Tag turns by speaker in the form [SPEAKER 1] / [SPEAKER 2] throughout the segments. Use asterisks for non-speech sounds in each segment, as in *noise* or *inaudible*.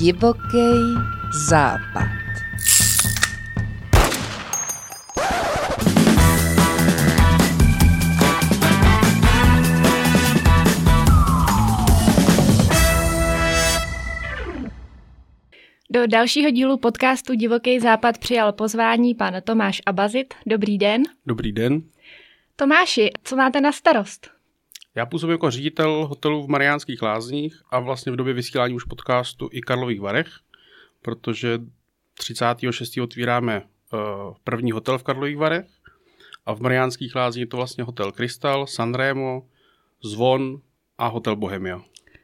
[SPEAKER 1] Divoký západ.
[SPEAKER 2] Do dalšího dílu podcastu Divoký západ přijal pozvání pan Tomáš Abazit. Dobrý den.
[SPEAKER 3] Dobrý den.
[SPEAKER 2] Tomáši, co máte na starost?
[SPEAKER 3] Já působím jako ředitel hotelu v Mariánských lázních a vlastně v době vysílání už podcastu i Karlových Varech, protože 36. otvíráme uh, první hotel v Karlových Varech a v Mariánských lázních je to vlastně hotel Krystal, Sanremo, Zvon a hotel Bohemia.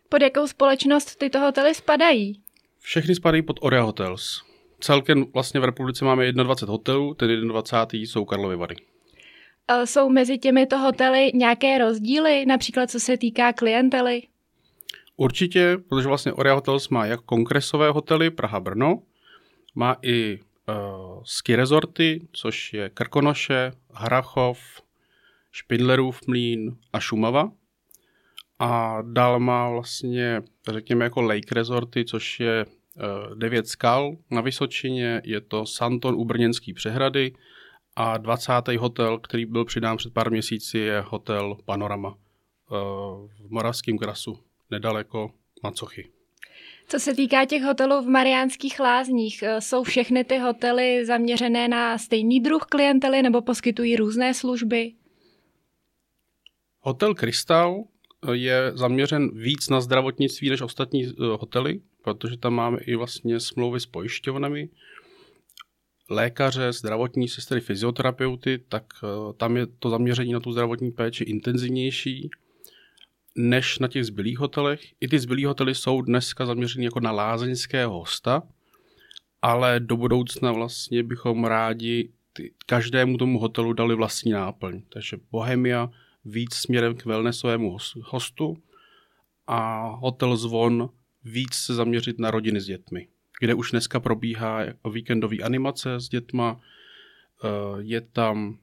[SPEAKER 2] Pod jakou společnost tyto hotely spadají?
[SPEAKER 3] Všechny spadají pod Orea Hotels. Celkem vlastně v republice máme 21 hotelů, ten 21. jsou Karlovy Vary.
[SPEAKER 2] E, jsou mezi těmito hotely nějaké rozdíly, například co se týká klientely?
[SPEAKER 3] Určitě, protože vlastně Orea Hotels má jak kongresové hotely Praha-Brno, má i uh, ski resorty, což je Krkonoše, Hrachov, Špindlerův mlín a Šumava. A dál má vlastně, řekněme, jako lake resorty, což je uh, devět skal na Vysočině, je to Santon u Brněnský přehrady a 20. hotel, který byl přidán před pár měsíci, je hotel Panorama uh, v Moravském krasu, nedaleko Macochy.
[SPEAKER 2] Co se týká těch hotelů v Mariánských lázních, eh, jsou všechny ty hotely zaměřené na stejný druh klientely nebo poskytují různé služby?
[SPEAKER 3] Hotel Krystal je zaměřen víc na zdravotnictví než ostatní hotely, protože tam máme i vlastně smlouvy s pojišťovnami, lékaře, zdravotní sestry, fyzioterapeuty, tak uh, tam je to zaměření na tu zdravotní péči intenzivnější než na těch zbylých hotelech. I ty zbylý hotely jsou dneska zaměřeny jako na lázeňského hosta, ale do budoucna vlastně bychom rádi ty, každému tomu hotelu dali vlastní náplň. Takže Bohemia víc směrem k wellnessovému hostu a hotel Zvon víc se zaměřit na rodiny s dětmi, kde už dneska probíhá víkendový animace s dětma, eh, je tam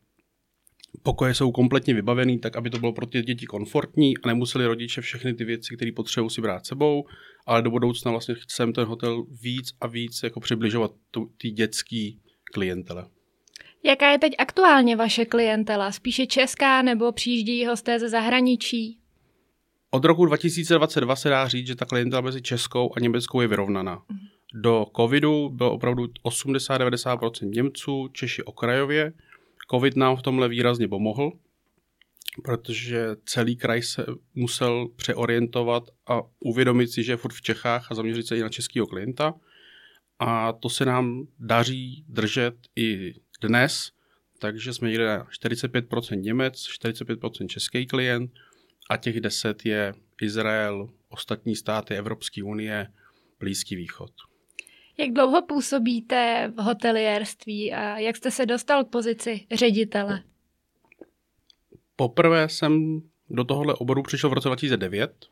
[SPEAKER 3] pokoje jsou kompletně vybavený, tak aby to bylo pro ty děti komfortní a nemuseli rodiče všechny ty věci, které potřebují si brát sebou, ale do budoucna vlastně chcem ten hotel víc a víc jako přibližovat ty dětský klientele.
[SPEAKER 2] Jaká je teď aktuálně vaše klientela? Spíše česká nebo přijíždí hosté ze zahraničí?
[SPEAKER 3] Od roku 2022 se dá říct, že ta klientela mezi českou a německou je vyrovnaná. Do covidu bylo opravdu 80-90% Němců, Češi okrajově. Covid nám v tomhle výrazně pomohl, protože celý kraj se musel přeorientovat a uvědomit si, že je furt v Čechách a zaměřit se i na českého klienta. A to se nám daří držet i dnes, takže jsme někde na 45% Němec, 45% český klient a těch 10 je Izrael, ostatní státy Evropské unie, Blízký východ.
[SPEAKER 2] Jak dlouho působíte v hotelierství a jak jste se dostal k pozici ředitele?
[SPEAKER 3] Poprvé jsem do tohohle oboru přišel v roce 2009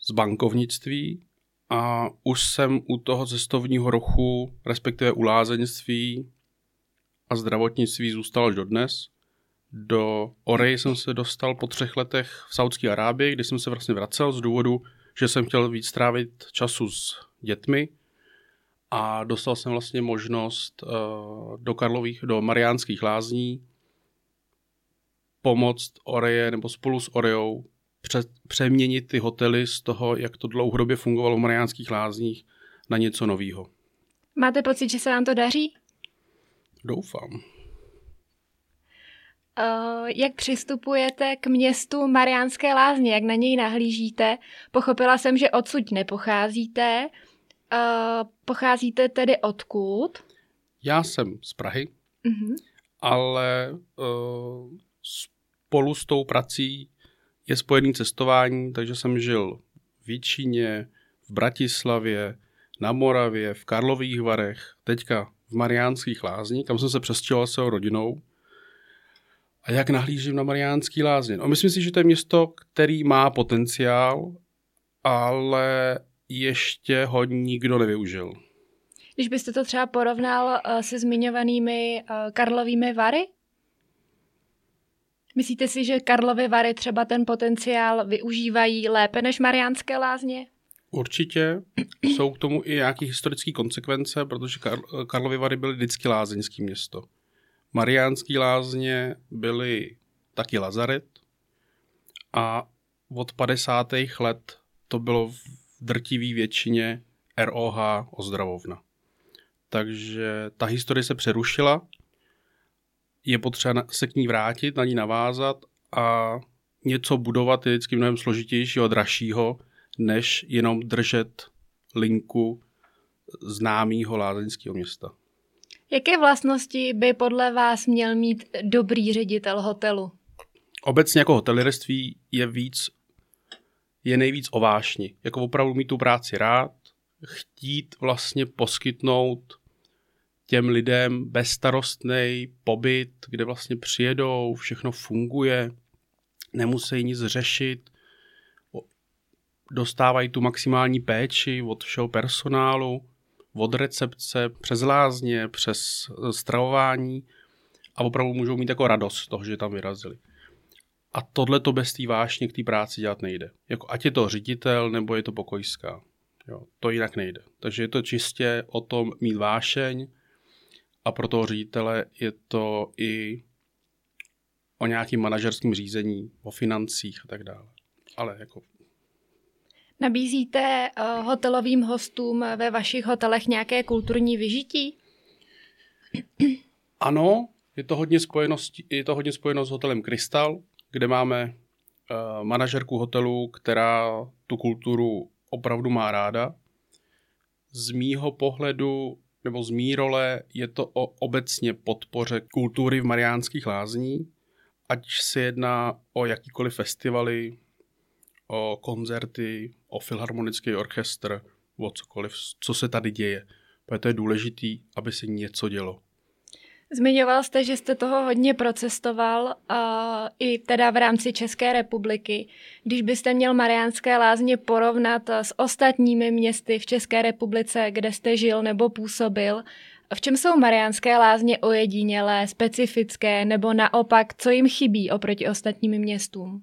[SPEAKER 3] z bankovnictví a už jsem u toho cestovního ruchu, respektive u lázeňství a zdravotnictví zůstal až dodnes. Do Orej jsem se dostal po třech letech v Saudské Arábii, kdy jsem se vlastně vracel z důvodu, že jsem chtěl víc strávit času s dětmi a dostal jsem vlastně možnost uh, do Karlových, do Mariánských lázní pomoct Oreje nebo spolu s Orejou před, přeměnit ty hotely z toho, jak to dlouhodobě fungovalo v Mariánských lázních, na něco nového.
[SPEAKER 2] Máte pocit, že se vám to daří?
[SPEAKER 3] Doufám.
[SPEAKER 2] Uh, jak přistupujete k městu Mariánské lázně, jak na něj nahlížíte? Pochopila jsem, že odsud nepocházíte. Uh, pocházíte tedy odkud?
[SPEAKER 3] Já jsem z Prahy, uh-huh. ale uh, spolu s tou prací je spojený cestování, takže jsem žil v Víčíně, v Bratislavě, na Moravě, v Karlových Varech, teďka v Mariánských lázních, kam jsem se přestěhoval svou rodinou. A jak nahlížím na Mariánský lázně? No, myslím si, že to je město, který má potenciál, ale ještě ho nikdo nevyužil.
[SPEAKER 2] Když byste to třeba porovnal uh, se zmiňovanými uh, Karlovými Vary? Myslíte si, že Karlovy Vary třeba ten potenciál využívají lépe než Mariánské lázně?
[SPEAKER 3] Určitě jsou k tomu i nějaké historické konsekvence, protože Kar- Karlovy Vary byly vždycky lázeňské město. Mariánský lázně byly taky lazaret a od 50. let to bylo v drtivý většině ROH ozdravovna. Takže ta historie se přerušila, je potřeba se k ní vrátit, na ní navázat a něco budovat je vždycky mnohem složitějšího a dražšího, než jenom držet linku známého lázeňského města.
[SPEAKER 2] Jaké vlastnosti by podle vás měl mít dobrý ředitel hotelu?
[SPEAKER 3] Obecně jako hotelierství je víc, je nejvíc o vášni. Jako opravdu mít tu práci rád, chtít vlastně poskytnout těm lidem bezstarostný pobyt, kde vlastně přijedou, všechno funguje, nemusí nic řešit, dostávají tu maximální péči od všeho personálu, od recepce, přes lázně, přes eh, stravování a opravdu můžou mít jako radost z toho, že tam vyrazili. A tohle to bez té vášně k té práci dělat nejde. Jako ať je to ředitel, nebo je to pokojská. Jo, to jinak nejde. Takže je to čistě o tom mít vášeň a pro toho ředitele je to i o nějakým manažerském řízení, o financích a tak dále. Ale jako
[SPEAKER 2] Nabízíte uh, hotelovým hostům ve vašich hotelech nějaké kulturní vyžití? *clears throat*
[SPEAKER 3] Ano, je to hodně spojeno s, je to hodně spojeno s hotelem Krystal, kde máme uh, manažerku hotelu, která tu kulturu opravdu má ráda. Z mýho pohledu nebo z mý role je to o obecně podpoře kultury v Mariánských lázní, ať se jedná o jakýkoliv festivaly, o koncerty, o filharmonický orchestr, o cokoliv, co se tady děje. Protože to je důležitý, aby se něco dělo.
[SPEAKER 2] Zmiňoval jste, že jste toho hodně procestoval uh, i teda v rámci České republiky. Když byste měl Mariánské lázně porovnat s ostatními městy v České republice, kde jste žil nebo působil, v čem jsou Mariánské lázně ojedinělé, specifické, nebo naopak, co jim chybí oproti ostatním městům?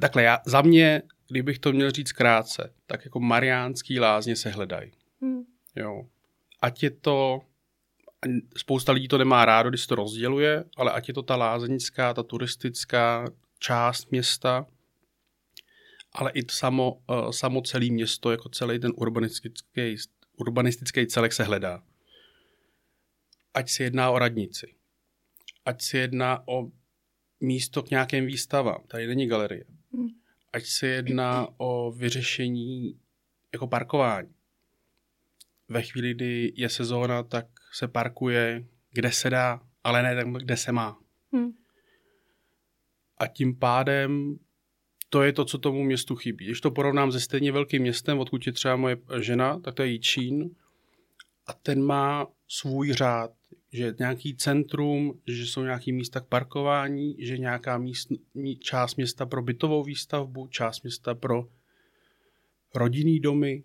[SPEAKER 3] Takhle, já, za mě, kdybych to měl říct krátce, tak jako Mariánský lázně se hledají. Hmm. Jo. Ať je to spousta lidí to nemá rádo, když se to rozděluje, ale ať je to ta lázeňská, ta turistická část města, ale i samo, uh, samo celé město, jako celý ten urbanistický, urbanistický celek se hledá. Ať se jedná o radnici, ať se jedná o místo k nějakým výstavám, tady není galerie, hmm. Ať se jedná o vyřešení jako parkování. Ve chvíli, kdy je sezóna, tak se parkuje, kde se dá, ale ne tam, kde se má. Hmm. A tím pádem to je to, co tomu městu chybí. Když to porovnám se stejně velkým městem, odkud je třeba moje žena, tak to je Jičín. A ten má svůj řád, že je nějaký centrum, že jsou nějaký místa k parkování, že nějaká míst, část města pro bytovou výstavbu, část města pro rodinný domy,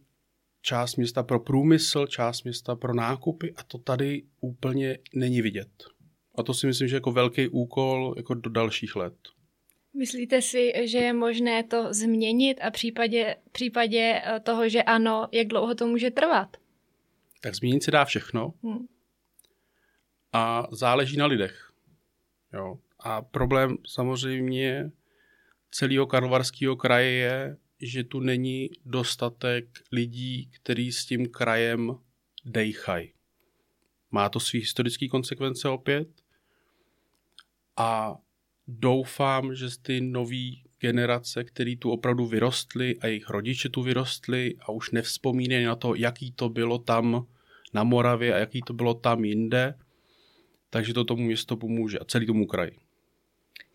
[SPEAKER 3] část města pro průmysl, část města pro nákupy a to tady úplně není vidět. A to si myslím, že jako velký úkol jako do dalších let.
[SPEAKER 2] Myslíte si, že je možné to změnit a v případě, případě eh, toho, že ano, jak dlouho to může trvat?
[SPEAKER 3] Tak změnit se dá všechno hmm. A záleží na lidech. Jo. A problém samozřejmě celého karlovarského kraje je, že tu není dostatek lidí, kteří s tím krajem dejchají. Má to svý historické konsekvence opět a doufám, že ty nové generace, které tu opravdu vyrostly a jejich rodiče tu vyrostly a už nevzpomínají na to, jaký to bylo tam na Moravě a jaký to bylo tam jinde, takže to tomu město pomůže a celý tomu kraji.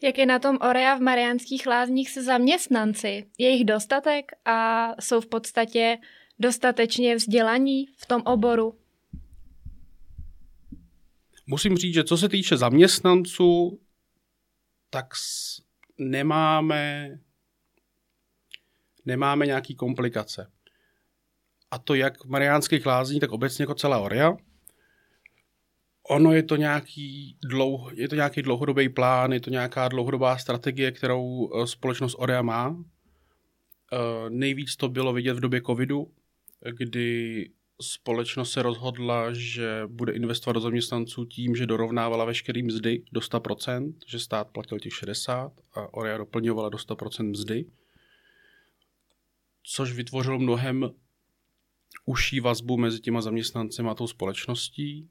[SPEAKER 2] Jak je na tom Orea v Mariánských lázních se zaměstnanci? Je jich dostatek a jsou v podstatě dostatečně vzdělaní v tom oboru?
[SPEAKER 3] Musím říct, že co se týče zaměstnanců, tak nemáme, nemáme nějaký komplikace. A to jak v Mariánských lázních, tak obecně jako celá Orea ono je to nějaký, dlouho, je to nějaký dlouhodobý plán, je to nějaká dlouhodobá strategie, kterou eh, společnost Orea má Uh, nejvíc to bylo vidět v době covidu, kdy společnost se rozhodla, že bude investovat do zaměstnanců tím, že dorovnávala veškerý mzdy do 100%, že stát platil těch 60 a Orea doplňovala do 100% mzdy, což vytvořilo mnohem užší vazbu mezi těma zaměstnanci a tou společností.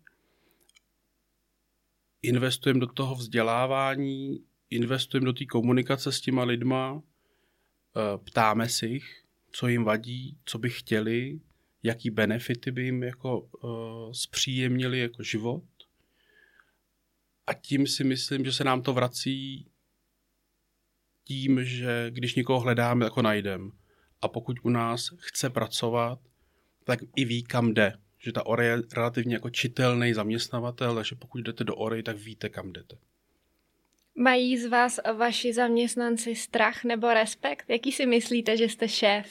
[SPEAKER 3] Investujeme do toho vzdělávání, investujeme do té komunikace s těma lidma, eh, ptáme si jich, co jim vadí, co by chtěli, jaký benefity by jim jako uh, zpříjemnili jako život. A tím si myslím, že se nám to vrací tím, že když někoho hledáme, jako najdeme. A pokud u nás chce pracovat, tak i ví, kam jde. Že ta ORE je relativně jako čitelný zaměstnavatel, takže pokud jdete do ORE, tak víte, kam jdete.
[SPEAKER 2] Mají z vás vaši zaměstnanci strach nebo respekt? Jaký si myslíte, že jste šéf?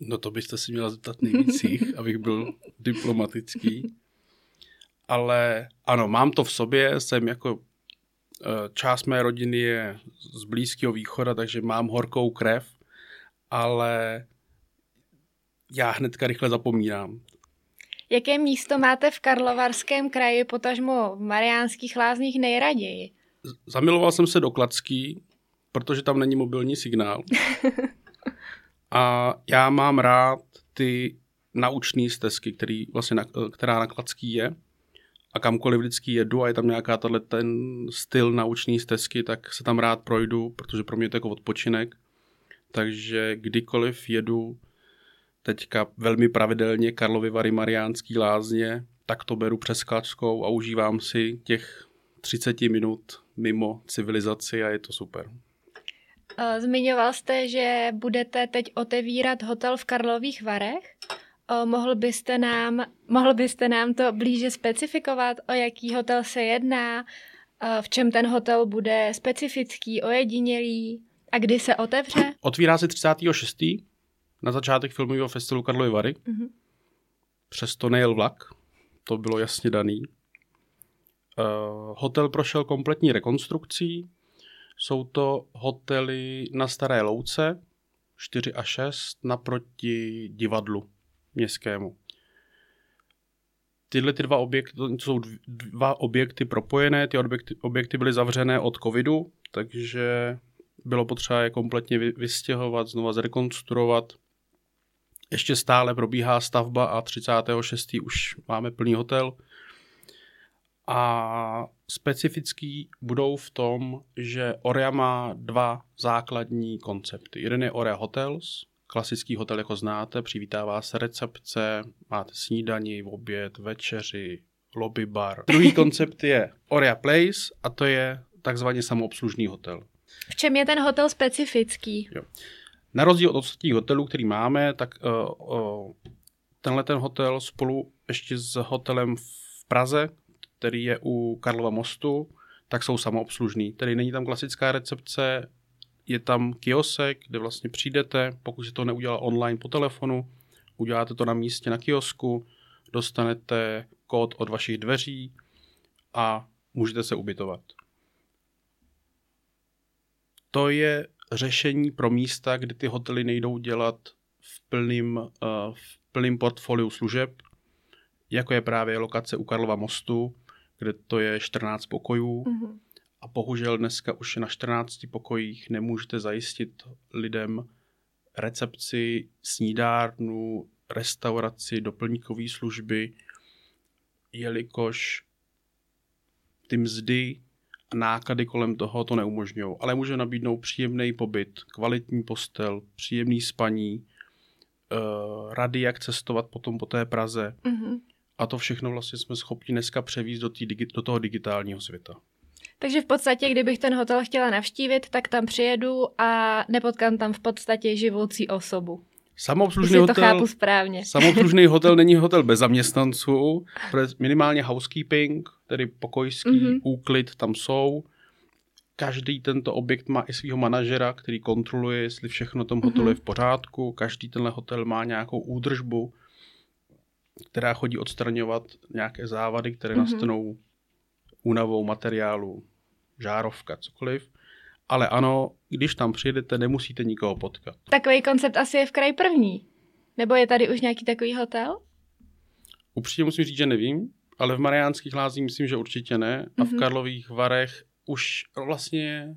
[SPEAKER 3] No to byste si měla zeptat nejvíc jich, *laughs* abych byl diplomatický. Ale ano, mám to v sobě, jsem jako eh, část mé rodiny je z Blízkého východa, takže mám horkou krev, ale já hnedka rychle zapomínám.
[SPEAKER 2] Jaké místo máte v Karlovarském kraji, potažmo v Mariánských lázních nejraději?
[SPEAKER 3] Zamiloval jsem se do Klacký, protože tam není mobilní signál. *laughs* A já mám rád ty naučné stezky, který vlastně na, která na Klacký je. A kamkoliv vždycky jedu a je tam nějaká tato, ten styl naučné stezky, tak se tam rád projdu, protože pro mě je to jako odpočinek. Takže kdykoliv jedu teďka velmi pravidelně Karlovy Vary Mariánský lázně, tak to beru přes Klačskou a užívám si těch 30 minut mimo civilizaci a je to super.
[SPEAKER 2] Eh, zmiňoval jste, že budete teď otevírat hotel v Karlových Varech. O, mohl, byste nám, mohl byste nám to blíže specifikovat, o jaký hotel se jedná, v čem ten hotel bude specifický, ojedinělý a kdy se otevře?
[SPEAKER 3] Otvírá se 36. na začátek filmového festivalu Karlovy Vary. Mm-hmm. Přesto nejel vlak, to bylo jasně daný. Uh, hotel prošel kompletní rekonstrukcí, jsou to hotely na Staré Louce, 4 a 6, naproti divadlu městskému. Tyhle ty dva objekty, to jsou dva objekty propojené, ty objekty, objekty byly zavřené od covidu, takže bylo potřeba je kompletně vystěhovat, znova zrekonstruovat. Ještě stále probíhá stavba a 36. už máme plný hotel. A specifický budou v tom, že Orea má dva základní koncepty. Jeden je Orea Hotels, klasický hotel, jako znáte, přivítává se recepce, máte snídani, oběd, večeři, lobby bar. *laughs* Druhý koncept je Orea Place a to je takzvaně samoobslužný hotel.
[SPEAKER 2] V čem je ten hotel specifický? Jo.
[SPEAKER 3] Na rozdíl od ostatních hotelů, který máme, tak uh, uh, tenhle ten hotel spolu ještě s hotelem v Praze, který je u Karlova mostu, tak jsou samoobslužný. Tedy není tam klasická recepce, je tam kiosek, kde vlastně přijdete, pokud se to neudělá online po telefonu, uděláte to na místě na kiosku, dostanete kód od vašich dveří a můžete se ubytovat. To je řešení pro místa, kde ty hotely nejdou dělat v plným, uh, v plným portfoliu služeb, jako je právě lokace u Karlova mostu, kde to je 14 pokojů. Mm-hmm. A bohužel dneska už na 14 pokojích nemůžete zajistit lidem recepci, snídárnu, restauraci, doplňkové služby, jelikož ty mzdy náklady kolem toho to neumožňují. Ale může nabídnout příjemný pobyt, kvalitní postel, příjemný spaní, uh, rady, jak cestovat potom po té Praze. Mm-hmm. A to všechno vlastně jsme schopni dneska převízt do, tý, do toho digitálního světa.
[SPEAKER 2] Takže v podstatě, kdybych ten hotel chtěla navštívit, tak tam přijedu a nepotkám tam v podstatě živoucí osobu.
[SPEAKER 3] Samoobslužný hotel, to
[SPEAKER 2] chápu správně. *laughs*
[SPEAKER 3] Samoobslužný hotel není hotel bez zaměstnanců, minimálně housekeeping, tedy pokojský, mm-hmm. úklid tam jsou. Každý tento objekt má i svého manažera, který kontroluje, jestli všechno tom hotelu mm-hmm. je v pořádku. Každý tenhle hotel má nějakou údržbu, která chodí odstraňovat nějaké závady, které mm-hmm. nastanou únavou materiálu, žárovka, cokoliv. Ale ano, když tam přijedete, nemusíte nikoho potkat.
[SPEAKER 2] Takový koncept asi je v kraji první. Nebo je tady už nějaký takový hotel?
[SPEAKER 3] Upřímně musím říct, že nevím, ale v Mariánských lázních myslím, že určitě ne. A v
[SPEAKER 2] Mhm.
[SPEAKER 3] Karlových Varech už vlastně,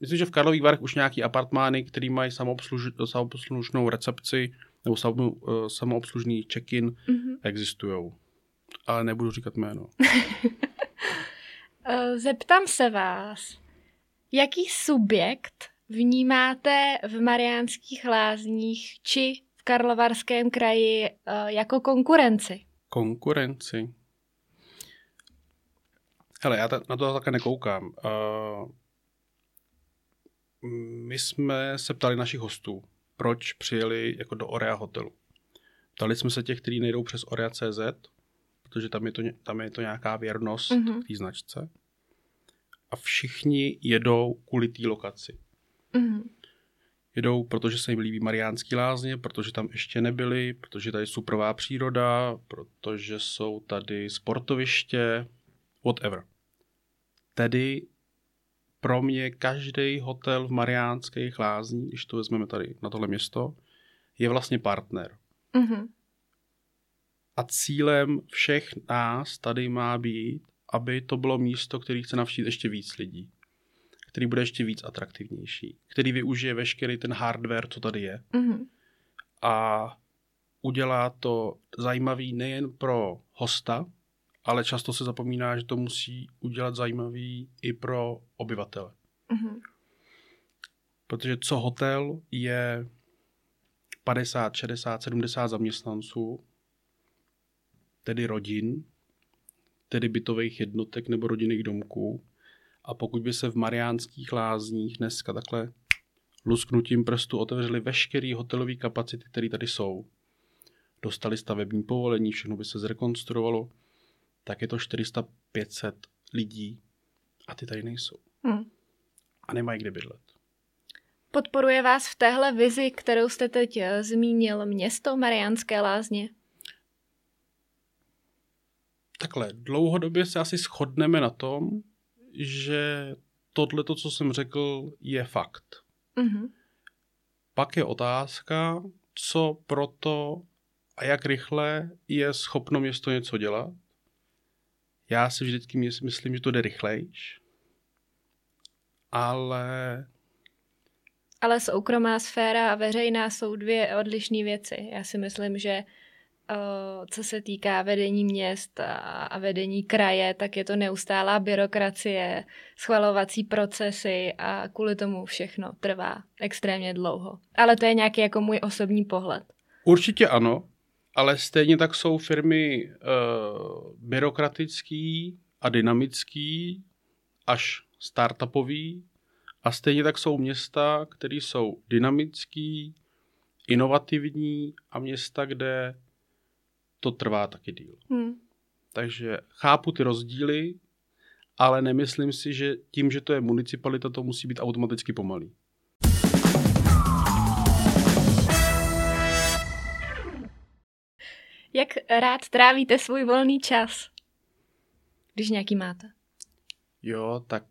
[SPEAKER 3] myslím, že v Karlových Varech už nějaký apartmány, který mají samoobsluž, samoobslužnou recepci nebo samo, eh, samoobslužný check-in,
[SPEAKER 2] Mhm.
[SPEAKER 3] existují. Ale nebudu říkat jméno. *laughs*
[SPEAKER 2] Eh, Zeptám se vás, jaký subjekt vnímáte v Mariánských lázních či v Karlovarském kraji eh, jako konkurenci?
[SPEAKER 3] Konkurenci. Hele, já na to také nekoukám. Uh, my jsme se ptali našich hostů, proč přijeli jako do Orea hotelu. Ptali jsme se těch, kteří nejdou přes Orea.cz, protože tam je to, tam je to nějaká věrnost
[SPEAKER 2] Mhm.
[SPEAKER 3] mm-hmm. té značce. A všichni jedou kvůli té lokaci.
[SPEAKER 2] Mhm.
[SPEAKER 3] Jedou, protože se jim líbí Mariánský lázně, protože tam ještě nebyli, protože tady je suprová příroda, protože jsou tady sportoviště, whatever. Tedy pro mě každý hotel v Mariánských lázních, když to vezmeme tady na tohle město, je vlastně partner.
[SPEAKER 2] Mhm.
[SPEAKER 3] A cílem všech nás tady má být, aby to bylo místo, který chce navštívit ještě víc lidí. Který bude ještě víc atraktivnější. Který využije veškerý ten hardware, co tady je.
[SPEAKER 2] Mhm.
[SPEAKER 3] A udělá to zajímavý nejen pro hosta, ale často se zapomíná, že to musí udělat zajímavý i pro obyvatele.
[SPEAKER 2] Mhm.
[SPEAKER 3] Protože co hotel je 50, 60, 70 zaměstnanců, tedy rodin, tedy bytových jednotek nebo rodinných domků. A pokud by se v Mariánských lázních dneska takhle lusknutím prstu otevřely veškeré hotelové kapacity, které tady jsou, dostali stavební povolení, všechno by se zrekonstruovalo, tak je to 400-500 lidí a ty tady nejsou.
[SPEAKER 2] Mhm.
[SPEAKER 3] A nemají kde bydlet.
[SPEAKER 2] Podporuje vás v téhle vizi, kterou jste teď eh, zmínil, město Mariánské lázně?
[SPEAKER 3] Takhle, dlouhodobě se asi shodneme na tom, že tohle, co jsem řekl, je fakt.
[SPEAKER 2] Mhm.
[SPEAKER 3] Pak je otázka, co proto a jak rychle je schopno město něco dělat. Já si vždycky mys- myslím, že to jde rychlejš, ale
[SPEAKER 2] Ale soukromá sféra a veřejná jsou dvě odlišné věci. Já si myslím, že co se týká vedení měst a, a vedení kraje, tak je to neustálá byrokracie, schvalovací procesy a kvůli tomu všechno trvá extrémně dlouho. Ale to je nějaký jako můj osobní pohled.
[SPEAKER 3] určitě ano, ale stejně tak jsou firmy uh, byrokratický a dynamický až startupový a stejně tak jsou města, které jsou dynamický, inovativní a města, kde to trvá taky díl.
[SPEAKER 2] Hm.
[SPEAKER 3] Takže chápu ty rozdíly, ale nemyslím si, že tím, že to je municipalita, to musí být automaticky pomalý.
[SPEAKER 2] Jak rád trávíte svůj volný čas? Když nějaký máte.
[SPEAKER 3] Jo, tak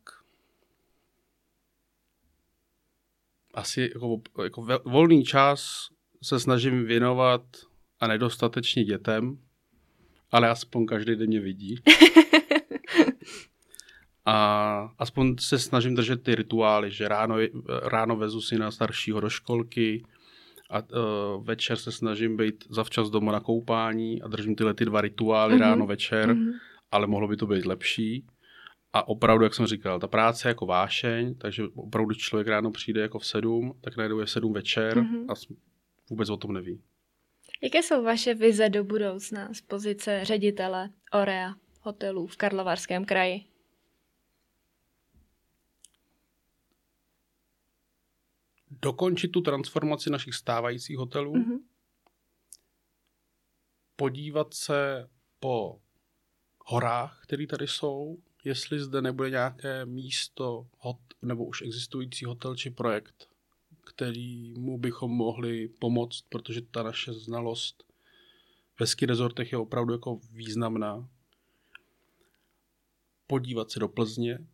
[SPEAKER 3] asi jako, jako volný čas se snažím věnovat a nedostatečně dětem, ale aspoň každý den mě vidí. *laughs* A aspoň se snažím držet ty rituály, že ráno, ráno vezu si na staršího do školky a uh, večer se snažím být zavčas doma na koupání a držím tyhle ty dva rituály
[SPEAKER 2] Mhm.
[SPEAKER 3] mm-hmm. ráno, večer, mm-hmm.
[SPEAKER 2] Mhm.
[SPEAKER 3] ale mohlo by to být lepší. A opravdu, jak jsem říkal, ta práce je jako vášeň, takže opravdu, když člověk ráno přijde jako v sedm, tak najednou je sedm večer
[SPEAKER 2] Mhm.
[SPEAKER 3] a vůbec o tom neví.
[SPEAKER 2] Jaké jsou vaše vize do budoucna z pozice ředitele Orea hotelů v Karlovarském kraji?
[SPEAKER 3] Dokončit tu transformaci našich stávajících hotelů, mm-hmm.
[SPEAKER 2] Mhm.
[SPEAKER 3] podívat se po horách, které tady jsou, jestli zde nebude nějaké místo hot, nebo už existující hotel či projekt, kterýmu bychom mohli pomoct, protože ta naše znalost ve ski rezortech je opravdu jako významná. Podívat se do Plzně,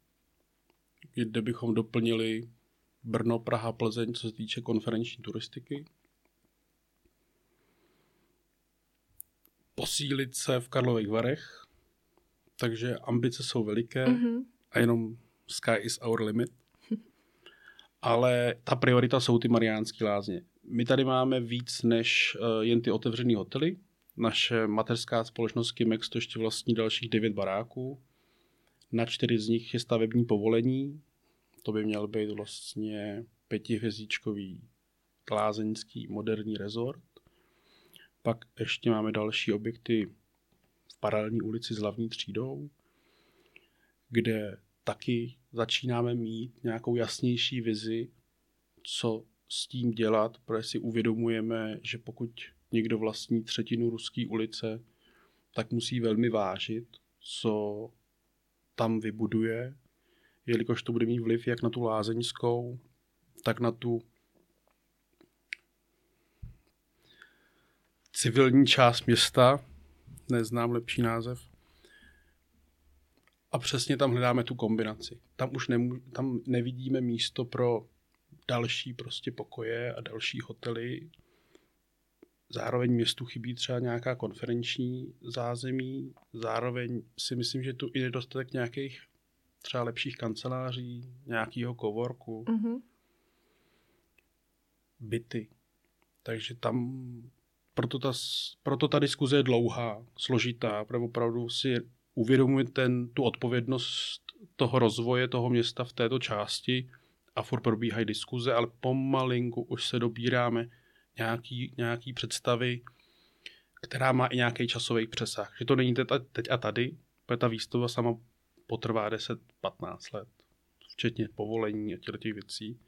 [SPEAKER 3] kde bychom doplnili Brno, Praha, Plzeň, co se týče konferenční turistiky. Posílit se v Karlových Varech, takže ambice jsou veliké mm-hmm. a jenom sky is our limit. Ale ta priorita jsou ty Mariánské lázně. My tady máme víc než uh, jen ty otevřené hotely. Naše mateřská společnost Kimex to ještě vlastní dalších devět baráků. Na čtyři z nich je stavební povolení. To by měl být vlastně pětihvězdičkový lázeňský moderní rezort. Pak ještě máme další objekty v paralelní ulici s hlavní třídou, kde taky začínáme mít nějakou jasnější vizi, co s tím dělat, protože si uvědomujeme, že pokud někdo vlastní třetinu ruské ulice, tak musí velmi vážit, co tam vybuduje, jelikož to bude mít vliv jak na tu lázeňskou, tak na tu civilní část města, neznám lepší název. A přesně tam hledáme tu kombinaci. Tam už nemů- tam nevidíme místo pro další prostě pokoje a další hotely. Zároveň městu chybí třeba nějaká konferenční zázemí. Zároveň si myslím, že tu i nedostatek nějakých třeba lepších kanceláří, nějakého kovorku, mm-hmm. byty. Takže tam proto ta, proto ta diskuze je dlouhá, složitá, protože opravdu si uvědomuje ten, tu odpovědnost toho rozvoje toho města v této části a furt probíhají diskuze, ale pomalinku už se dobíráme nějaký, nějaký představy, která má i nějaký časový přesah. Že to není teď a tady, protože ta výstava sama potrvá 10-15 let, včetně povolení a těch věcí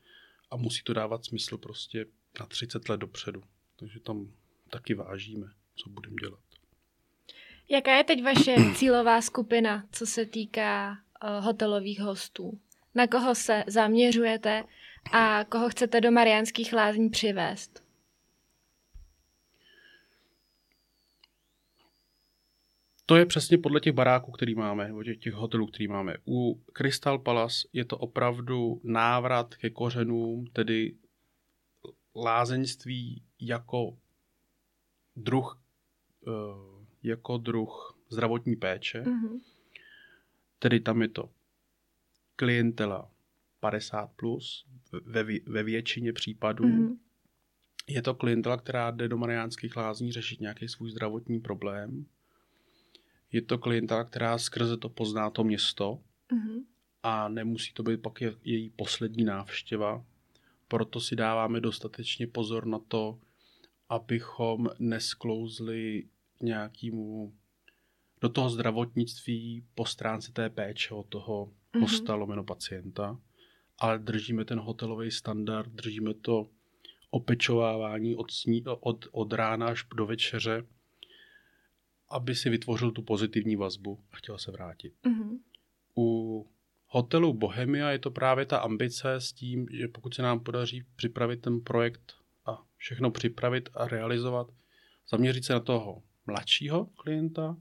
[SPEAKER 3] a musí to dávat smysl prostě na 30 let dopředu. Takže tam taky vážíme, co budeme dělat.
[SPEAKER 2] Jaká je teď vaše cílová skupina, co se týká uh, hotelových hostů? Na koho se zaměřujete a koho chcete do Mariánských lázní přivést?
[SPEAKER 3] To je přesně podle těch baráků, který máme, nebo těch, těch hotelů, který máme. U Crystal Palace je to opravdu návrat ke kořenům, tedy lázeňství jako druh, uh, jako druh zdravotní péče. Mm-hmm. Tedy tam je to klientela 50 plus ve, ve většině případů. Mm-hmm. Je to klientela, která jde do Mariánských lázní řešit nějaký svůj zdravotní problém. Je to klientela, která skrze to pozná to město mm-hmm. a nemusí to být pak je, její poslední návštěva. Proto si dáváme dostatečně pozor na to, abychom nesklouzli nějakému do toho zdravotnictví po stránce té péče od toho mm-hmm. hosta lomeno pacienta, ale držíme ten hotelový standard, držíme to opečovávání od, sní, od, od rána až do večeře, aby si vytvořil tu pozitivní vazbu a chtěl se vrátit. Mm-hmm. U hotelu Bohemia je to právě ta ambice s tím, že pokud se nám podaří připravit ten projekt a všechno připravit a realizovat, zaměřit se na toho mladšího klienta,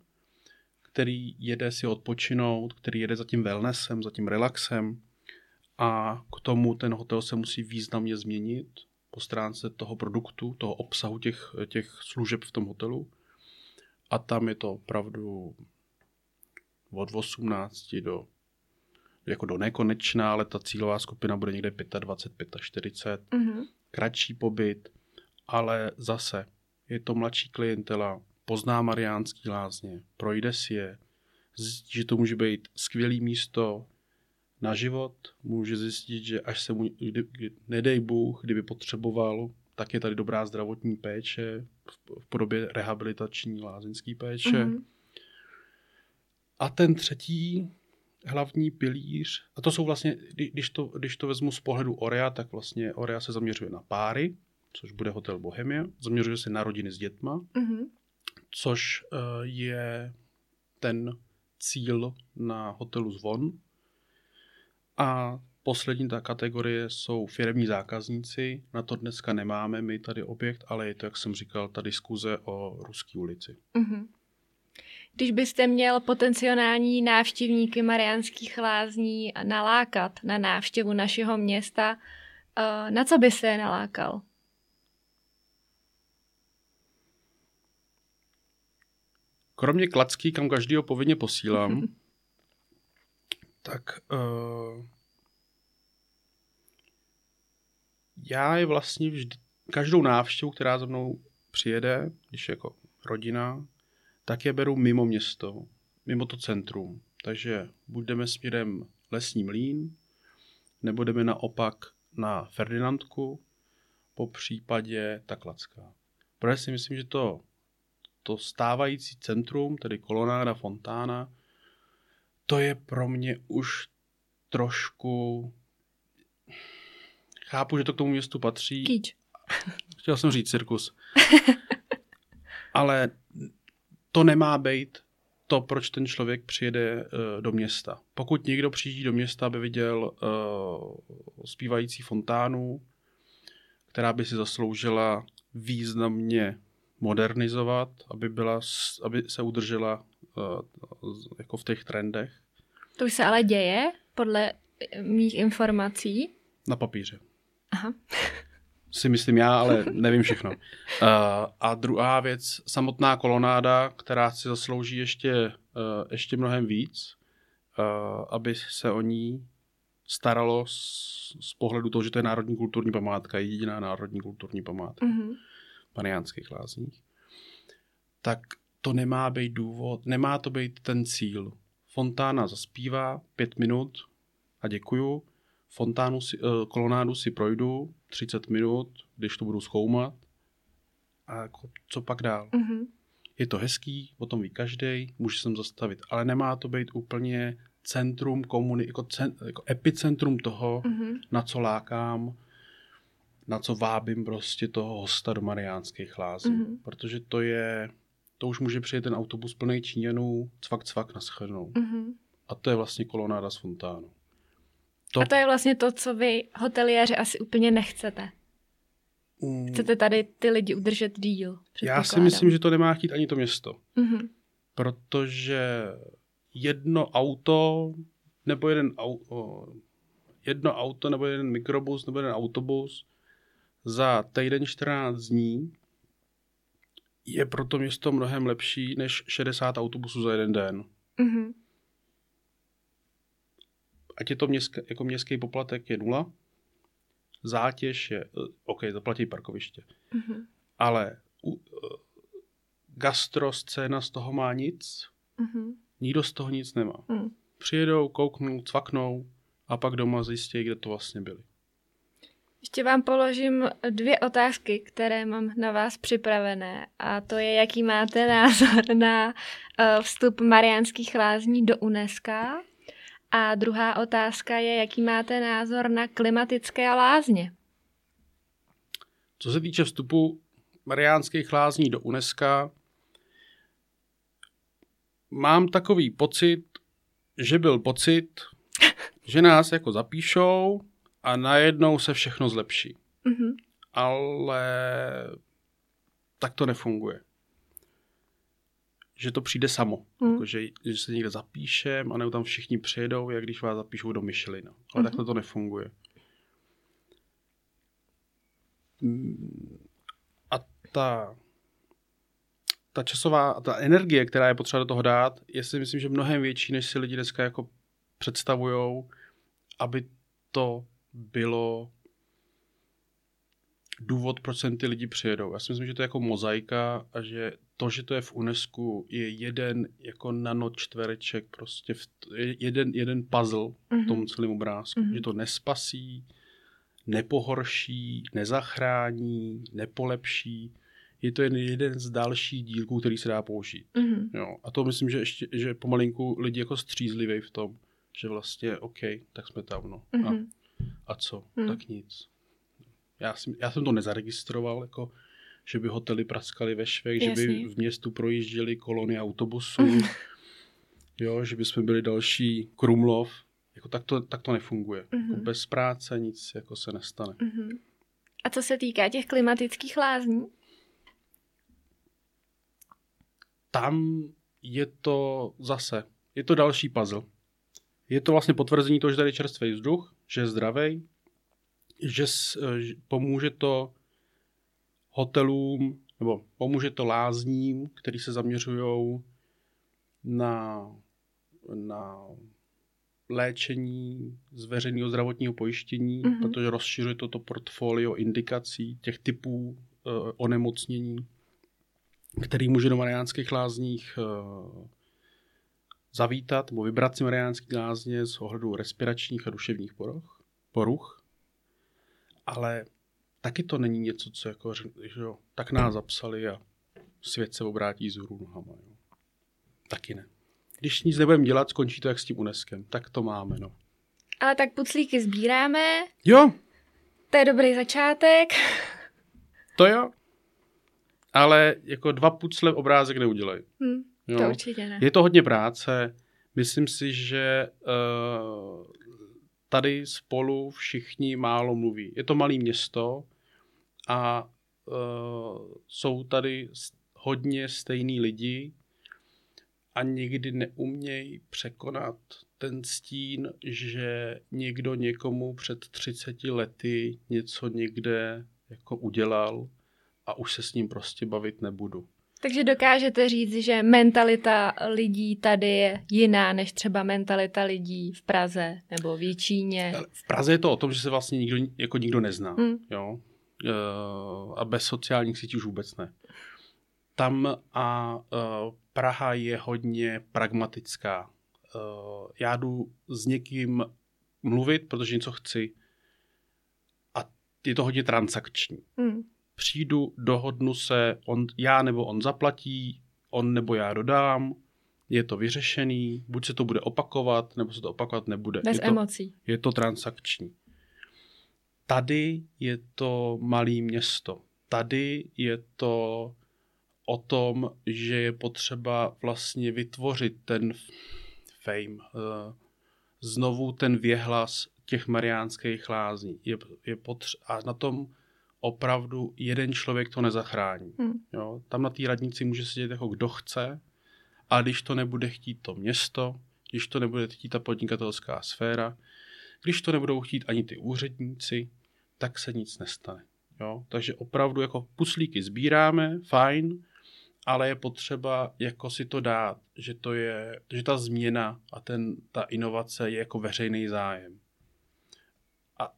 [SPEAKER 3] který jede si odpočinout, který jede za tím wellnessem, za tím relaxem a k tomu ten hotel se musí významně změnit po stránce toho produktu, toho obsahu těch, těch služeb v tom hotelu. A tam je to opravdu od 18 do jako do nekonečná, ale ta cílová skupina bude někde 25, 45, mm-hmm. kratší pobyt, ale zase je to mladší klientela, pozná Mariánský lázně, projde si je, zjistí, že to může být skvělé místo na život, může zjistit, že až se mu, kdy, nedej Bůh, kdyby potřeboval, tak je tady dobrá zdravotní péče v podobě rehabilitační lázeňské péče. Mm-hmm. A ten třetí hlavní pilíř, a to jsou vlastně, když to, když to vezmu z pohledu Orea, tak vlastně Orea se zaměřuje na páry, což bude hotel Bohemia, zaměřuje se na rodiny s dětma, mm-hmm což eh, je ten cíl na hotelu Zvon. A poslední ta kategorie jsou firmní zákazníci. Na to dneska nemáme my tady objekt, ale je to, jak jsem říkal, ta diskuze o Ruské ulici. Mm-hmm.
[SPEAKER 2] Když byste měl potenciální návštěvníky Mariánských lázní nalákat na návštěvu našeho města, eh, na co by se je nalákal?
[SPEAKER 3] Kromě klacky, kam každýho povinně posílám, *laughs* tak uh, já je vlastně vždy, každou návštěvu, která za mnou přijede, když jako rodina, tak je beru mimo město, mimo to centrum. Takže buď jdeme směrem Lesní mlín, nebo jdeme naopak na Ferdinandku, po případě ta Klacká. Protože si myslím, že to, to stávající centrum, tedy kolonáda Fontána, to je pro mě už trošku... Chápu, že to k tomu městu patří.
[SPEAKER 2] Kýč. *laughs*
[SPEAKER 3] Chtěl jsem říct cirkus. Ale to nemá být to, proč ten člověk přijede uh, do města. Pokud někdo přijíždí do města, aby viděl uh, zpívající fontánu, která by si zasloužila významně modernizovat, aby, byla, aby se udržela uh, jako v těch trendech.
[SPEAKER 2] To už se ale děje, podle mých informací.
[SPEAKER 3] Na papíře.
[SPEAKER 2] Aha *laughs*
[SPEAKER 3] si myslím já, ale nevím všechno. Uh, a druhá věc, samotná kolonáda, která si zaslouží ještě, uh, ještě mnohem víc, uh, aby se o ní staralo z, z pohledu toho, že to je národní kulturní památka, jediná národní kulturní památka mm-hmm. Mariánských lázních, tak to nemá být důvod, nemá to být ten cíl. Fontána zaspívá pět minut a děkuju, fontánu si, uh, kolonádu si projdu 30 minut, když to budu zkoumat a jako, co pak dál. Mm-hmm. Je to hezký, o tom ví každý, může se zastavit, ale nemá to být úplně centrum komuni, jako, cent, jako epicentrum toho, mm-hmm. na co lákám, na co vábím prostě toho hosta do Mariánských lází. Mm-hmm. Protože to je, to už může přijet ten autobus plný Číňanů, cvak, cvak na shledanou. Mm-hmm. A to je vlastně kolonáda z fontánu.
[SPEAKER 2] To... A to je vlastně to, co vy, hoteliéři, asi úplně nechcete. Mm. Chcete tady ty lidi udržet díl.
[SPEAKER 3] Já si myslím, že to nemá chtít ani to město. Mm-hmm. Protože jedno auto nebo jeden auto, jedno auto nebo jeden mikrobus nebo jeden autobus za týden 14 dní je pro to město mnohem lepší než 60 autobusů za jeden den. Mm-hmm ať je to městské, jako městský poplatek je nula, zátěž je, eh, OK, zaplatí parkoviště, mm-hmm. ale uh, gastro scéna z toho má nic, mm-hmm. nikdo z toho nic nemá. Mm. Přijedou, kouknou, cvaknou a pak doma zjistí, kde to vlastně byli.
[SPEAKER 2] Ještě vám položím dvě otázky, které mám na vás připravené. A to je, jaký máte názor na uh, vstup Mariánských lázní do UNESCO a druhá otázka je, jaký máte názor na klimatické lázně?
[SPEAKER 3] Co se týče vstupu Mariánských lázní do UNESCO, mám takový pocit, že byl pocit, že nás jako zapíšou a najednou se všechno zlepší. Mm-hmm. Ale tak to nefunguje že to přijde samo. Hmm. Jako, že, že se někde zapíšem a nebo tam všichni přijedou, jak když vás zapíšou do Michelina. Ale hmm. takhle to nefunguje. A ta, ta časová, ta energie, která je potřeba do toho dát, je si myslím, že mnohem větší, než si lidi dneska jako představujou, aby to bylo důvod, proč sem ty lidi přijedou. Já si myslím, že to je jako mozaika a že to, že to je v UNESCO, je jeden jako nanočtvereček, prostě v, jeden, jeden puzzle mm-hmm. v tom mhm. celém obrázku. Mm-hmm. Že to nespasí, nepohorší, nezachrání, nepolepší. Je to jen jeden z dalších dílků, který se dá použít. Mm-hmm. Jo. A to myslím, že ještě, že pomalinku lidi jako střízlivý v tom, že vlastně OK, tak jsme tam, no. Mm-hmm. A, mhm. A co? Mm. Tak nic. Já, jsem, já jsem to nezaregistroval, jako, že by hotely praskaly ve švech, Jasný. že by v městu projížděly kolony autobusů, *laughs* jo, že by jsme byli další Krumlov. Jako tak, to, tak to nefunguje. Mm-hmm. Jako bez práce nic jako se nestane. Mm-hmm.
[SPEAKER 2] A co se týká těch klimatických lázní?
[SPEAKER 3] Tam je to zase, je to další puzzle. Je to vlastně potvrzení toho, že tady je čerstvý vzduch, že je zdravý, že, eh, že pomůže to hotelům, nebo pomůže to lázním, který se zaměřují na, na léčení z veřejného zdravotního pojištění, mm-hmm. protože rozšiřuje toto portfolio indikací těch typů uh, onemocnění, který může do Mariánských lázních uh, zavítat nebo vybrat si Mariánský lázně z ohledu respiračních a duševních poruch, poruch. Ale taky to není něco, co jako, že jo, tak nás zapsali a svět se obrátí z hůru nohama. Jo. Taky ne. Když nic nebudeme dělat, skončí to jak s tím UNESCO. Tak to máme, no.
[SPEAKER 2] Ale tak puclíky sbíráme.
[SPEAKER 3] Jo.
[SPEAKER 2] To je dobrý začátek.
[SPEAKER 3] To jo. Ale jako dva pucle obrázek neudělají.
[SPEAKER 2] Hm,
[SPEAKER 3] Jo.
[SPEAKER 2] to určitě ne.
[SPEAKER 3] Je to hodně práce. Myslím si, že uh, tady spolu všichni málo mluví. Je to malé město a uh, jsou tady hodně stejný lidi a někdy neumějí překonat ten stín, že někdo někomu před 30 lety něco někde jako udělal a už se s ním prostě bavit nebudu.
[SPEAKER 2] Takže dokážete říct, že mentalita lidí tady je jiná než třeba mentalita lidí v Praze nebo v Jíčíně.
[SPEAKER 3] Ale V Praze je to o tom, že se vlastně nikdo, jako nikdo nezná.
[SPEAKER 2] Hm.
[SPEAKER 3] Jo? Eh, A bez sociálních sítí už vůbec ne. Tam a eh, Praha je hodně pragmatická. Eh, Já jdu s někým mluvit, protože něco chci a je to hodně transakční.
[SPEAKER 2] Hm.
[SPEAKER 3] Přijdu, dohodnu se, on, já nebo on zaplatí, on nebo já dodám, je to vyřešený, buď se to bude opakovat, nebo se to opakovat nebude.
[SPEAKER 2] Bez
[SPEAKER 3] je to,
[SPEAKER 2] emocí.
[SPEAKER 3] je to transakční. Tady je to malé město. Tady je to o tom, že je potřeba vlastně vytvořit ten fame, eh, znovu ten věhlas těch mariánských lázní. Je, je potř- a na tom opravdu jeden člověk to nezachrání.
[SPEAKER 2] Hm.
[SPEAKER 3] Jo? Tam na té radnici může sedět jako kdo chce, a když to nebude chtít to město, když to nebude chtít ta podnikatelská sféra, když to nebudou chtít ani ty úředníci, tak se nic nestane. Jo? Takže opravdu jako puslíky sbíráme, fajn, ale je potřeba jako si to dát, že to je, že ta změna a ten, ta inovace je jako veřejný zájem. A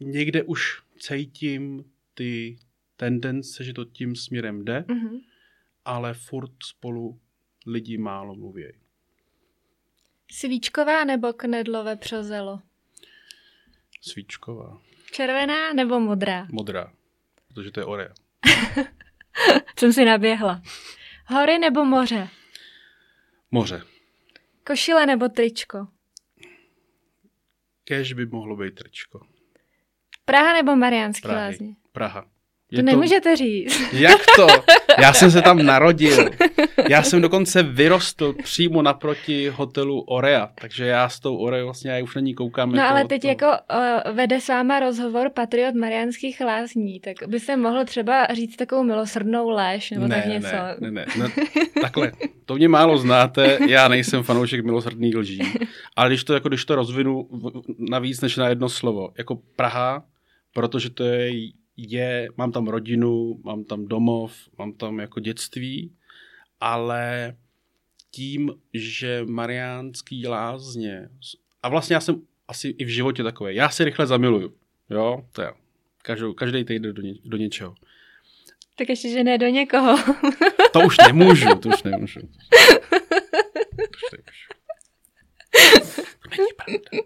[SPEAKER 3] někde už cítím ty tendence, že to tím směrem jde,
[SPEAKER 2] Mhm.
[SPEAKER 3] ale furt spolu lidi málo mluví.
[SPEAKER 2] Svíčková nebo knedlové přozelo?
[SPEAKER 3] Svíčková,
[SPEAKER 2] Červená nebo modrá?
[SPEAKER 3] modrá, protože to je Oreo. *laughs*
[SPEAKER 2] Jsem si naběhla. Hory nebo moře?
[SPEAKER 3] Moře.
[SPEAKER 2] Košile nebo tričko?
[SPEAKER 3] Kež by mohlo být trčko.
[SPEAKER 2] Praha nebo Mariánský
[SPEAKER 3] Prahy.
[SPEAKER 2] lázně?
[SPEAKER 3] Praha.
[SPEAKER 2] To nemůžete říct. *laughs*
[SPEAKER 3] Jak to? Já jsem se tam narodil. Já jsem dokonce vyrostl přímo naproti hotelu Orea, takže já s tou Oreo vlastně já už na ní koukám.
[SPEAKER 2] No
[SPEAKER 3] jako
[SPEAKER 2] ale teď
[SPEAKER 3] toho.
[SPEAKER 2] jako uh, vede s váma rozhovor Patriot Mariánských lázní, tak by se mohl třeba říct takovou milosrdnou lež nebo
[SPEAKER 3] ne,
[SPEAKER 2] tak něco.
[SPEAKER 3] Ne, ne, ne, ne, takhle, to mě málo znáte, já nejsem fanoušek milosrdných lží, ale když to, jako, když to rozvinu v- na víc než na jedno slovo, jako Praha, protože to je, je, mám tam rodinu, mám tam domov, mám tam jako dětství, ale tím, že Mariánský lázně, a vlastně já jsem asi i v životě takový, já si rychle zamiluju, jo, to je, každou, každý týden do, ně, do něčeho.
[SPEAKER 2] Tak ještě, že ne do někoho.
[SPEAKER 3] To už nemůžu, to už nemůžu. To už nemůžu. To není pravda.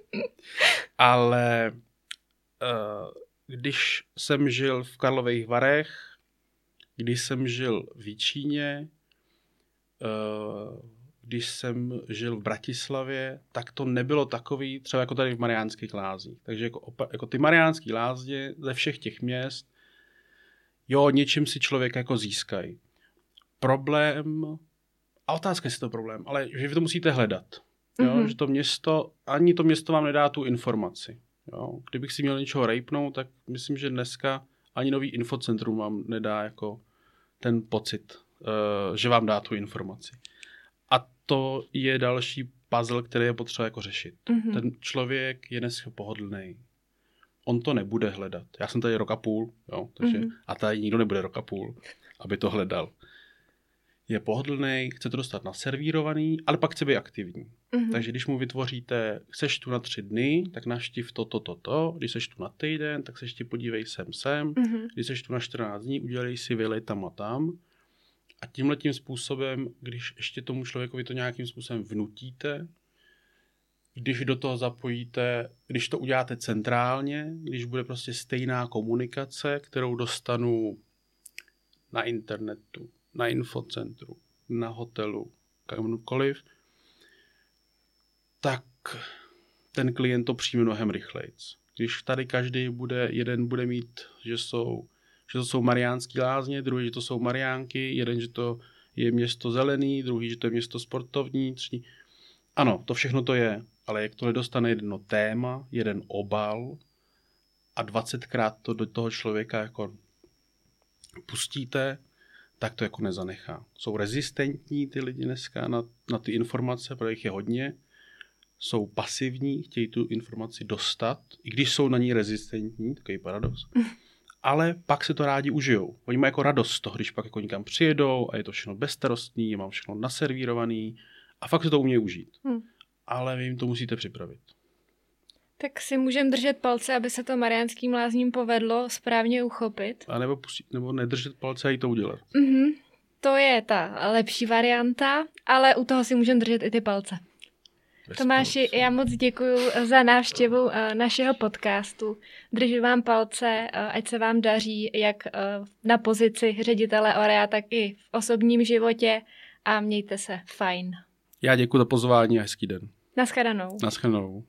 [SPEAKER 3] Ale uh, když jsem žil v Karlových Varech, když jsem žil v Jíčíně, uh, když jsem žil v Bratislavě, tak to nebylo takový, třeba jako tady v Mariánských lázních. Takže jako, opa- jako ty Mariánský lázně ze všech těch měst, jo, něčím si člověk jako získají problém, a otázka je, jestli to problém, ale že vy to musíte hledat. Jo?
[SPEAKER 2] Mhm.
[SPEAKER 3] Mm-hmm. Že to město, ani to město vám nedá tu informaci. Jo? Kdybych si měl něčeho rejpnout, tak myslím, že dneska ani nový infocentrum vám nedá jako ten pocit, uh, že vám dá tu informaci. to je další puzzle, který je potřeba jako řešit.
[SPEAKER 2] Mhm.
[SPEAKER 3] Ten člověk je dneska pohodlný. On to nebude hledat. Já jsem tady rok a půl, jo, takže,
[SPEAKER 2] Mhm.
[SPEAKER 3] a tady nikdo nebude rok a půl, aby to hledal. Je pohodlný, chce to dostat naservírovaný, ale pak chce být aktivní.
[SPEAKER 2] Mhm.
[SPEAKER 3] Takže když mu vytvoříte, chceš tu na tři dny, tak naštiv to, to, to, to. Když seš tu na týden, tak se ještě podívej sem, sem.
[SPEAKER 2] Mhm.
[SPEAKER 3] Když seš tu na 14 dní, udělej si vylej tam a tam. A tímhle tím způsobem, když ještě tomu člověkovi to nějakým způsobem vnutíte, když do toho zapojíte, když to uděláte centrálně, když bude prostě stejná komunikace, kterou dostanu na internetu, na infocentru, na hotelu, kamkoliv, tak ten klient to přijme mnohem rychleji. Když tady každý bude, jeden bude mít, že jsou, že to jsou Mariánský lázně, druhý, že to jsou Mariánky, jeden, že to je město zelený, druhý, že to je město sportovní, třetí. Ano, to všechno to je, ale jak to nedostane jedno téma, jeden obal a 20krát to do toho člověka jako pustíte, tak to jako nezanechá. Jsou rezistentní ty lidi dneska na, na ty informace, protože jich je hodně. Jsou pasivní, chtějí tu informaci dostat, i když jsou na ní rezistentní, takový paradox. *laughs* Ale pak se to rádi užijou. Oni mají jako radost z toho, když pak jako někam přijedou a je to všechno bezstarostný, mám všechno naservírovaný a fakt se to umějí užít.
[SPEAKER 2] Hm.
[SPEAKER 3] Ale vy jim to musíte připravit.
[SPEAKER 2] Tak si můžeme držet palce, aby se to mariánským lázním povedlo správně uchopit.
[SPEAKER 3] A nebo, pustit, nebo nedržet palce a jí to udělat.
[SPEAKER 2] Mhm. To je ta lepší varianta, ale u toho si můžeme držet i ty palce.
[SPEAKER 3] Bez
[SPEAKER 2] Tomáši,
[SPEAKER 3] palce.
[SPEAKER 2] já moc děkuji za návštěvu eh, našeho podcastu. Držím vám palce, eh, ať se vám daří jak eh, na pozici ředitele Orea, tak i v osobním životě a mějte se fajn.
[SPEAKER 3] Já děkuji za pozvání a hezký den.
[SPEAKER 2] Naschledanou.
[SPEAKER 3] Naschledanou.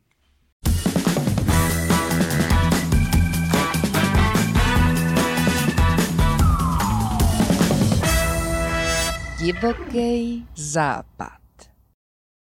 [SPEAKER 1] Divoký západ.